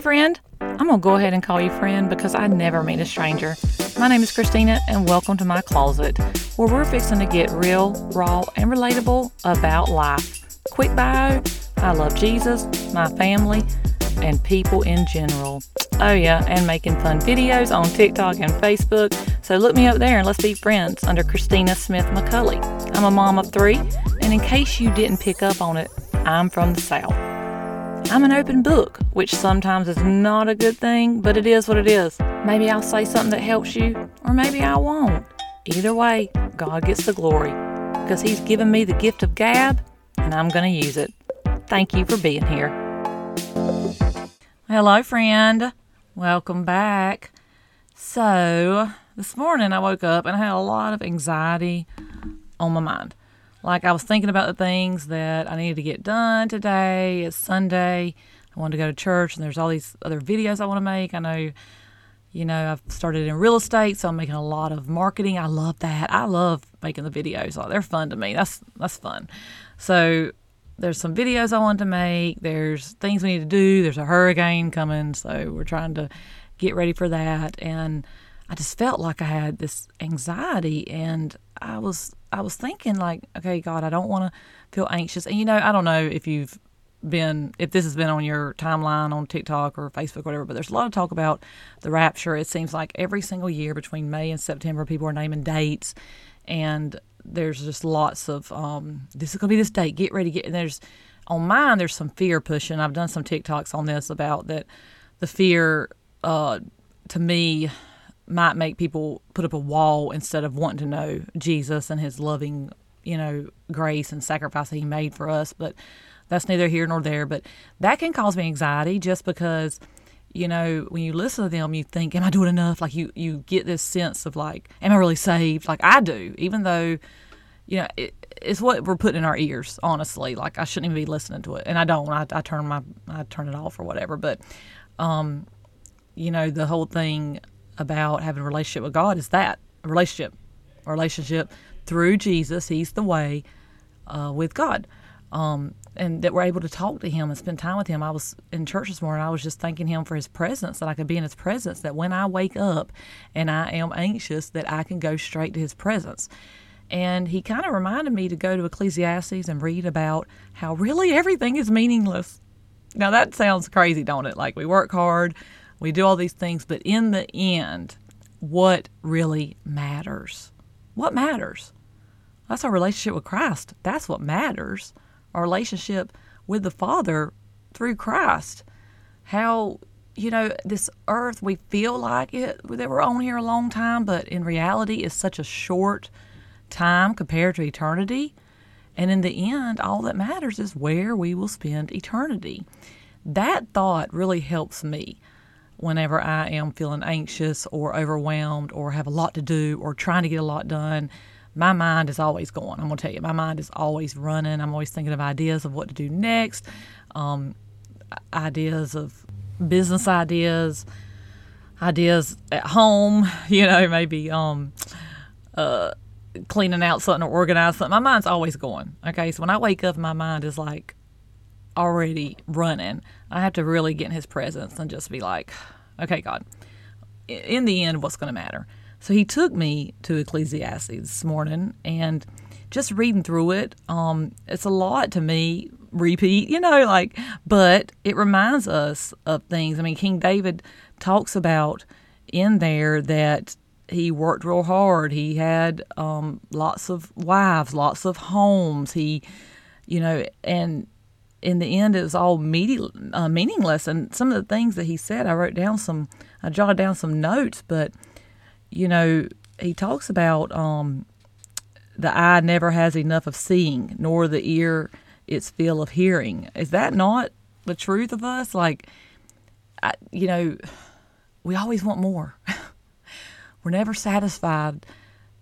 Hey, friend. I'm going to go ahead and call you friend because I never meet a stranger. My name is Christina, and welcome to my closet, where we're fixing to get real, raw, and relatable about life. Quick bio I love Jesus, my family, and people in general. Oh, yeah, and making fun videos on TikTok and Facebook. So look me up there and let's be friends under Christina Smith McCulley. I'm a mom of three, and in case you didn't pick up on it, I'm from the South. I'm an open book, which sometimes is not a good thing, but it is what it is. Maybe I'll say something that helps you, or maybe I won't. Either way, God gets the glory because He's given me the gift of gab, and I'm going to use it. Thank you for being here. Hello, friend. Welcome back. So, this morning I woke up and I had a lot of anxiety on my mind. Like I was thinking about the things that I needed to get done today. It's Sunday. I wanted to go to church, and there's all these other videos I want to make. I know, you know, I've started in real estate, so I'm making a lot of marketing. I love that. I love making the videos. Like, they're fun to me. That's that's fun. So there's some videos I want to make. There's things we need to do. There's a hurricane coming, so we're trying to get ready for that. And I just felt like I had this anxiety, and I was I was thinking like, okay, God, I don't want to feel anxious. And you know, I don't know if you've been if this has been on your timeline on TikTok or Facebook or whatever, but there's a lot of talk about the rapture. It seems like every single year between May and September, people are naming dates, and there's just lots of um, this is gonna be this date. Get ready, get. And there's on mine. There's some fear pushing. I've done some TikToks on this about that. The fear, uh, to me, might make people put up a wall instead of wanting to know Jesus and his loving, you know, grace and sacrifice that he made for us. But that's neither here nor there. But that can cause me anxiety just because, you know, when you listen to them, you think, Am I doing enough? Like you, you get this sense of like, Am I really saved? Like I do, even though, you know, it, it's what we're putting in our ears, honestly. Like I shouldn't even be listening to it. And I don't. I, I turn my I turn it off or whatever. But um, you know, the whole thing about having a relationship with God is that a relationship, a relationship through Jesus. He's the way uh, with God. Um, and that we're able to talk to him and spend time with him. I was in church this morning. I was just thanking him for his presence, that I could be in his presence, that when I wake up and I am anxious, that I can go straight to his presence. And he kind of reminded me to go to Ecclesiastes and read about how really everything is meaningless. Now, that sounds crazy, don't it? Like we work hard, we do all these things, but in the end, what really matters? What matters? That's our relationship with Christ. That's what matters. Our relationship with the Father through Christ. How, you know, this earth, we feel like it, that we're on here a long time, but in reality, it's such a short time compared to eternity. And in the end, all that matters is where we will spend eternity. That thought really helps me whenever I am feeling anxious or overwhelmed or have a lot to do or trying to get a lot done, my mind is always going. I'm going to tell you, my mind is always running. I'm always thinking of ideas of what to do next, um, ideas of business ideas, ideas at home, you know, maybe um, uh, cleaning out something or organizing something. My mind's always going. Okay. So when I wake up, my mind is like, already running, I have to really get in his presence and just be like, okay, God, in the end, what's going to matter? So he took me to Ecclesiastes this morning and just reading through it, um, it's a lot to me, repeat, you know, like, but it reminds us of things. I mean, King David talks about in there that he worked real hard. He had um, lots of wives, lots of homes. He, you know, and in the end, it was all meaty, uh, meaningless. And some of the things that he said, I wrote down some, I jotted down some notes. But you know, he talks about um, the eye never has enough of seeing, nor the ear its fill of hearing. Is that not the truth of us? Like, I, you know, we always want more. We're never satisfied.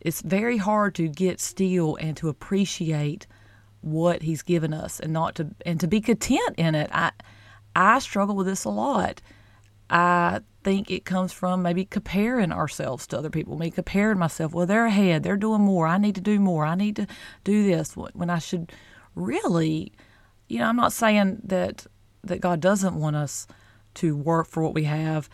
It's very hard to get still and to appreciate what he's given us and not to and to be content in it. I I struggle with this a lot. I think it comes from maybe comparing ourselves to other people. Me comparing myself. Well, they're ahead. They're doing more. I need to do more. I need to do this when I should really, you know, I'm not saying that that God doesn't want us to work for what we have,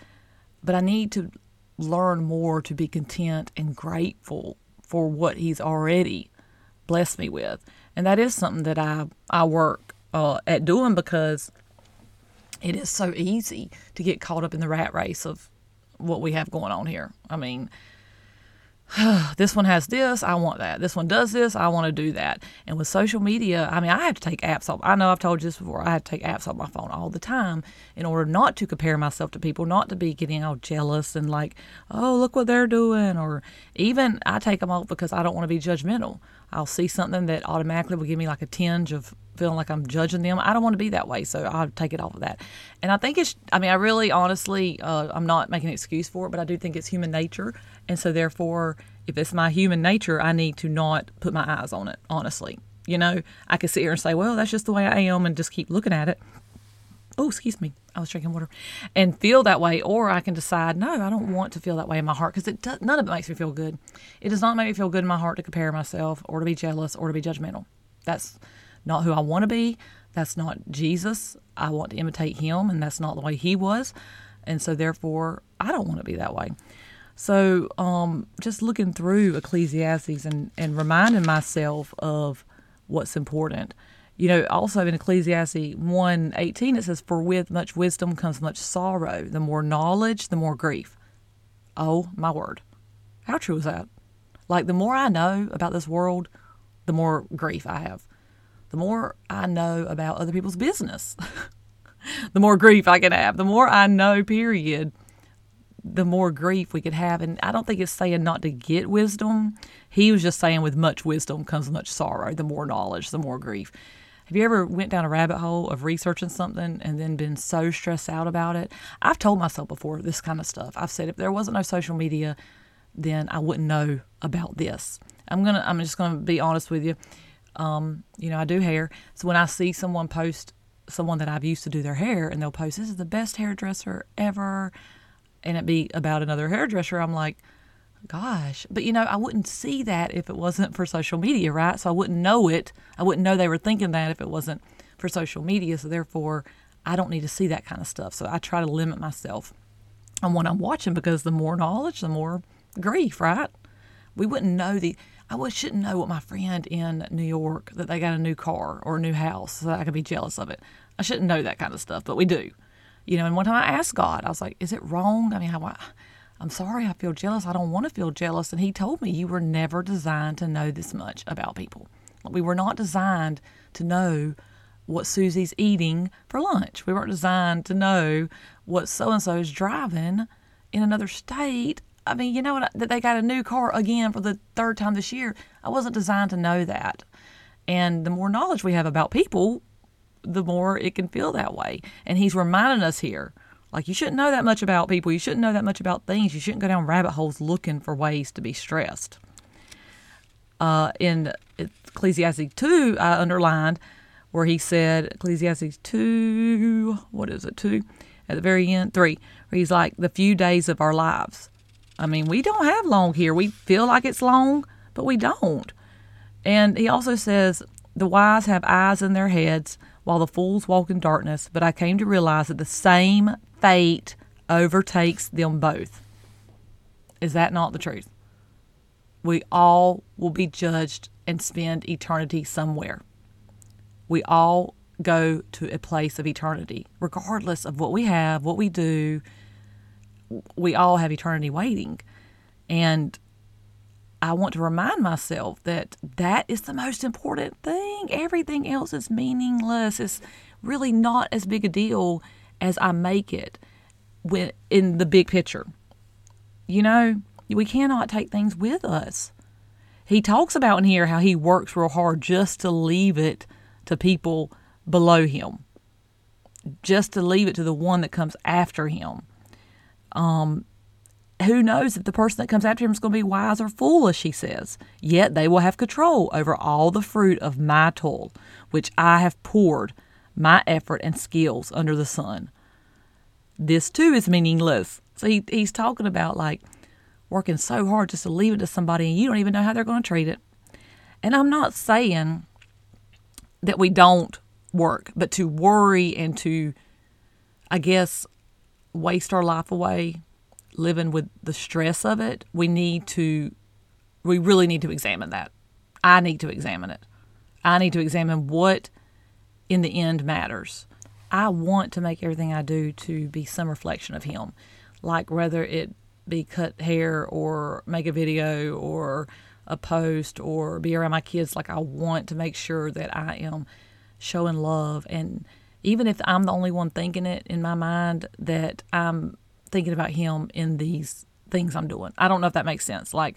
but I need to learn more to be content and grateful for what He's already blessed me with. And that is something that I, I work uh, at doing because it is so easy to get caught up in the rat race of what we have going on here. I mean, this one has this, I want that. This one does this, I want to do that. And with social media, I mean, I have to take apps off. I know I've told you this before. I have to take apps off my phone all the time in order not to compare myself to people, not to be getting all jealous and like, oh, look what they're doing. Or even I take them off because I don't want to be judgmental. I'll see something that automatically will give me like a tinge of feeling like I'm judging them. I don't want to be that way, so I'll take it off of that. And I think it's, I mean, I really honestly, uh, I'm not making an excuse for it, but I do think it's human nature. And so therefore, if it's my human nature, I need to not put my eyes on it, honestly. You know, I could sit here and say, well, that's just the way I am and just keep looking at it. Oh, excuse me. I was drinking water and feel that way. Or I can decide, no, I don't want to feel that way in my heart because it does, none of it makes me feel good. It does not make me feel good in my heart to compare myself or to be jealous or to be judgmental. That's not who I want to be. That's not Jesus. I want to imitate him, and that's not the way he was. And so, therefore, I don't want to be that way. So, um, just looking through Ecclesiastes and, and reminding myself of what's important. You know, also in Ecclesiastes 1 18, it says, For with much wisdom comes much sorrow. The more knowledge, the more grief. Oh, my word. How true is that? Like, the more I know about this world, the more grief I have the more I know about other people's business, the more grief I can have. The more I know, period, the more grief we could have. And I don't think it's saying not to get wisdom. He was just saying with much wisdom comes much sorrow. The more knowledge, the more grief. Have you ever went down a rabbit hole of researching something and then been so stressed out about it? I've told myself before this kind of stuff. I've said if there wasn't no social media, then I wouldn't know about this. I'm gonna I'm just gonna be honest with you. Um, you know, I do hair. So when I see someone post someone that I've used to do their hair and they'll post, this is the best hairdresser ever, and it be about another hairdresser, I'm like, gosh. But you know, I wouldn't see that if it wasn't for social media, right? So I wouldn't know it. I wouldn't know they were thinking that if it wasn't for social media. So therefore, I don't need to see that kind of stuff. So I try to limit myself on what I'm watching because the more knowledge, the more grief, right? We wouldn't know the I shouldn't know what my friend in New York that they got a new car or a new house so I could be jealous of it. I shouldn't know that kind of stuff, but we do. You know, and one time I asked God, I was like, is it wrong? I mean, how I'm sorry, I feel jealous. I don't want to feel jealous. And He told me, you were never designed to know this much about people. We were not designed to know what Susie's eating for lunch. We weren't designed to know what so and so is driving in another state I mean, you know? That they got a new car again for the third time this year. I wasn't designed to know that. And the more knowledge we have about people, the more it can feel that way. And he's reminding us here like, you shouldn't know that much about people. You shouldn't know that much about things. You shouldn't go down rabbit holes looking for ways to be stressed. Uh, in Ecclesiastes 2, I underlined where he said, Ecclesiastes 2, what is it, 2? At the very end, 3, where he's like, the few days of our lives. I mean, we don't have long here. We feel like it's long, but we don't. And he also says, The wise have eyes in their heads, while the fools walk in darkness. But I came to realize that the same fate overtakes them both. Is that not the truth? We all will be judged and spend eternity somewhere. We all go to a place of eternity, regardless of what we have, what we do, we all have eternity waiting. And I want to remind myself that that is the most important thing. Everything else is meaningless. It's really not as big a deal as I make it when in the big picture. You know, we cannot take things with us. He talks about in here how he works real hard just to leave it to people below him, just to leave it to the one that comes after him. Um, who knows if the person that comes after him is going to be wise or foolish, he says. Yet they will have control over all the fruit of my toil, which I have poured my effort and skills under the sun. This too is meaningless. So he, he's talking about like working so hard just to leave it to somebody and you don't even know how they're going to treat it. And I'm not saying that we don't work, but to worry and to, I guess, waste our life away living with the stress of it, we need to, we really need to examine that. I need to examine it. I need to examine what in the end matters. I want to make everything I do to be some reflection of Him, like whether it be cut hair or make a video or a post or be around my kids. Like I want to make sure that I am showing love and even if I'm the only one thinking it in my mind, that I'm thinking about him in these things I'm doing. I don't know if that makes sense. Like,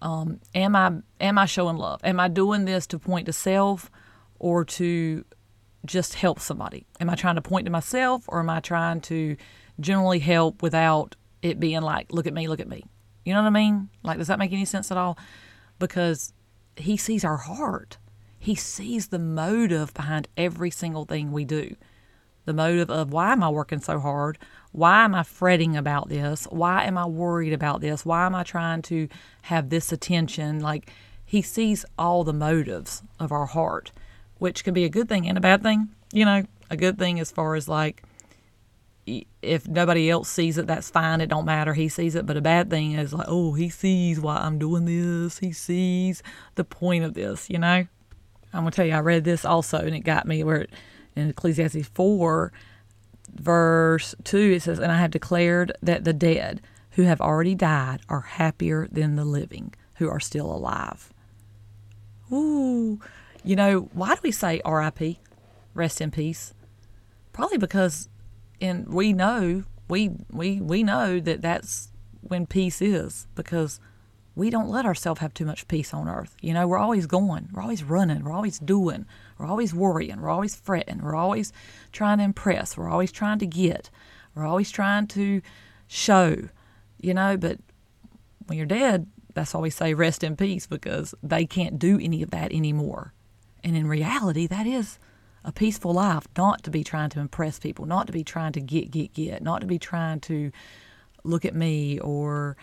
um, am I am I showing love? Am I doing this to point to self or to just help somebody? Am I trying to point to myself or am I trying to generally help without it being like, look at me, look at me? You know what I mean? Like, does that make any sense at all? Because he sees our heart. He sees the motive behind every single thing we do. The motive of why am I working so hard? Why am I fretting about this? Why am I worried about this? Why am I trying to have this attention? Like, he sees all the motives of our heart, which can be a good thing and a bad thing. You know, a good thing as far as like, if nobody else sees it, that's fine. It don't matter. He sees it. But a bad thing is like, oh, he sees why I'm doing this. He sees the point of this, you know? I'm going to tell you, I read this also, and it got me where it, in Ecclesiastes 4, verse 2, it says, And I have declared that the dead who have already died are happier than the living who are still alive. Ooh, you know, why do we say RIP, rest in peace? Probably because and we know we we we know that that's when peace is because we don't let ourselves have too much peace on earth. You know, we're always going, we're always running, we're always doing, we're always worrying, we're always fretting, we're always trying to impress, we're always trying to get, we're always trying to show, you know. But when you're dead, that's why we say rest in peace because they can't do any of that anymore. And in reality, that is a peaceful life, not to be trying to impress people, not to be trying to get, get, get, not to be trying to look at me or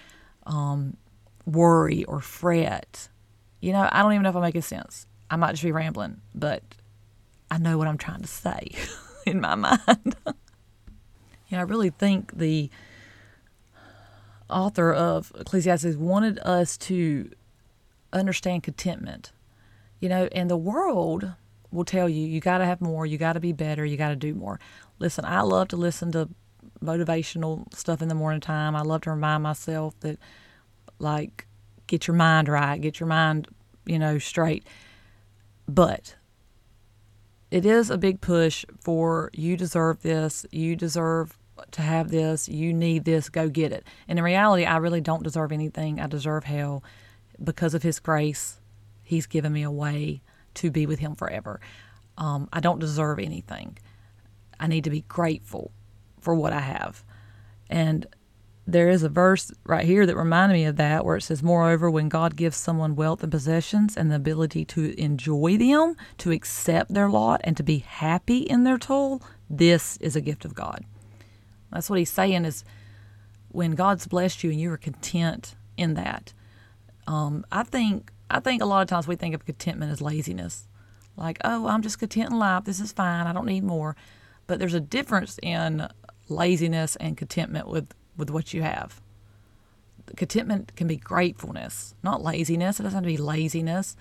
um, worry or fret. You know, I don't even know if I'm making sense. I might just be rambling, but I know what I'm trying to say in my mind. you know, I really think the author of Ecclesiastes wanted us to understand contentment. You know, and the world will tell you you got to have more, you got to be better, you got to do more. Listen, I love to listen to motivational stuff in the morning time. I love to remind myself that like get your mind right, get your mind, you know, straight. But it is a big push for you deserve this, you deserve to have this, you need this, go get it. And in reality, I really don't deserve anything. I deserve hell because of his grace. He's given me a way to be with him forever. Um, I don't deserve anything. I need to be grateful for what I have. And there is a verse right here that reminded me of that where it says, Moreover, when God gives someone wealth and possessions and the ability to enjoy them, to accept their lot, and to be happy in their toil, this is a gift of God. That's what he's saying is when God's blessed you and you are content in that. Um, I think I think a lot of times we think of contentment as laziness. Like, oh, I'm just content in life. This is fine. I don't need more. But there's a difference in laziness and contentment with with what you have. Contentment can be gratefulness, not laziness. It doesn't have to be laziness.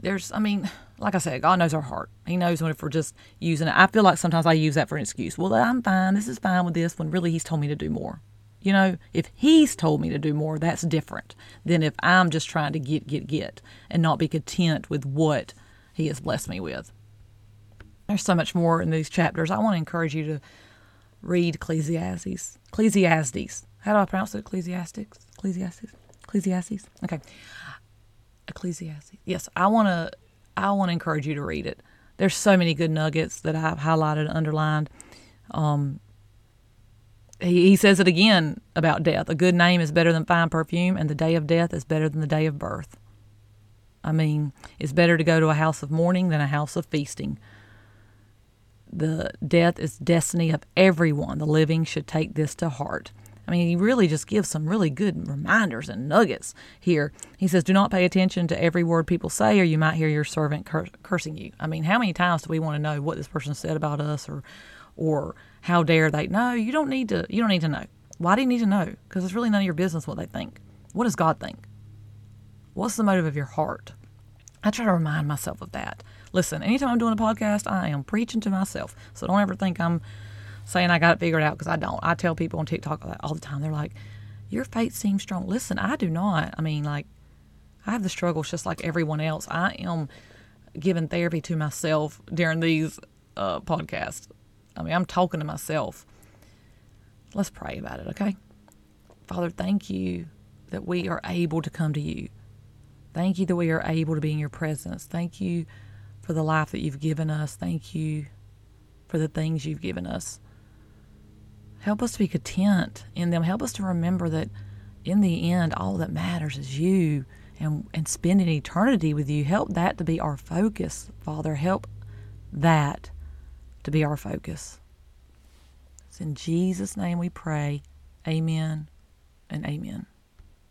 There's, I mean, like I said, God knows our heart. He knows when if we're just using it. I feel like sometimes I use that for an excuse. Well, I'm fine. This is fine with this when really He's told me to do more. You know, if He's told me to do more, that's different than if I'm just trying to get, get, get and not be content with what He has blessed me with. There's so much more in these chapters. I want to encourage you to read Ecclesiastes. Ecclesiastes. How do I pronounce it? Ecclesiastics? Ecclesiastes? Ecclesiastes? Okay. Ecclesiastes. Yes, I want to I want to encourage you to read it. There's so many good nuggets that I've highlighted and underlined. Um, he, he says it again about death. A good name is better than fine perfume, and the day of death is better than the day of birth. I mean, it's better to go to a house of mourning than a house of feasting. The death is destiny of everyone. The living should take this to heart. I mean, he really just gives some really good reminders and nuggets here. He says, Do not pay attention to every word people say, or you might hear your servant cur- cursing you. I mean, how many times do we want to know what this person said about us or or how dare they? No, you don't need to you don't need to know. Why do you need to know? Because it's really none of your business what they think. What does God think? What's the motive of your heart? I try to remind myself of that. Listen, anytime I'm doing a podcast, I am preaching to myself. So don't ever think I'm saying I got it figured out because I don't. I tell people on TikTok all the time. They're like, "Your faith seems strong." Listen, I do not. I mean, like, I have the struggles just like everyone else. I am giving therapy to myself during these uh, podcasts. I mean, I'm talking to myself. Let's pray about it, okay? Father, thank you that we are able to come to you. Thank you that we are able to be in your presence. Thank you for the life that you've given us. Thank you for the things you've given us. Help us to be content in them. Help us to remember that in the end, all that matters is you and, and spending eternity with you. Help that to be our focus, Father. Help that to be our focus. It's in Jesus' name we pray. Amen and amen.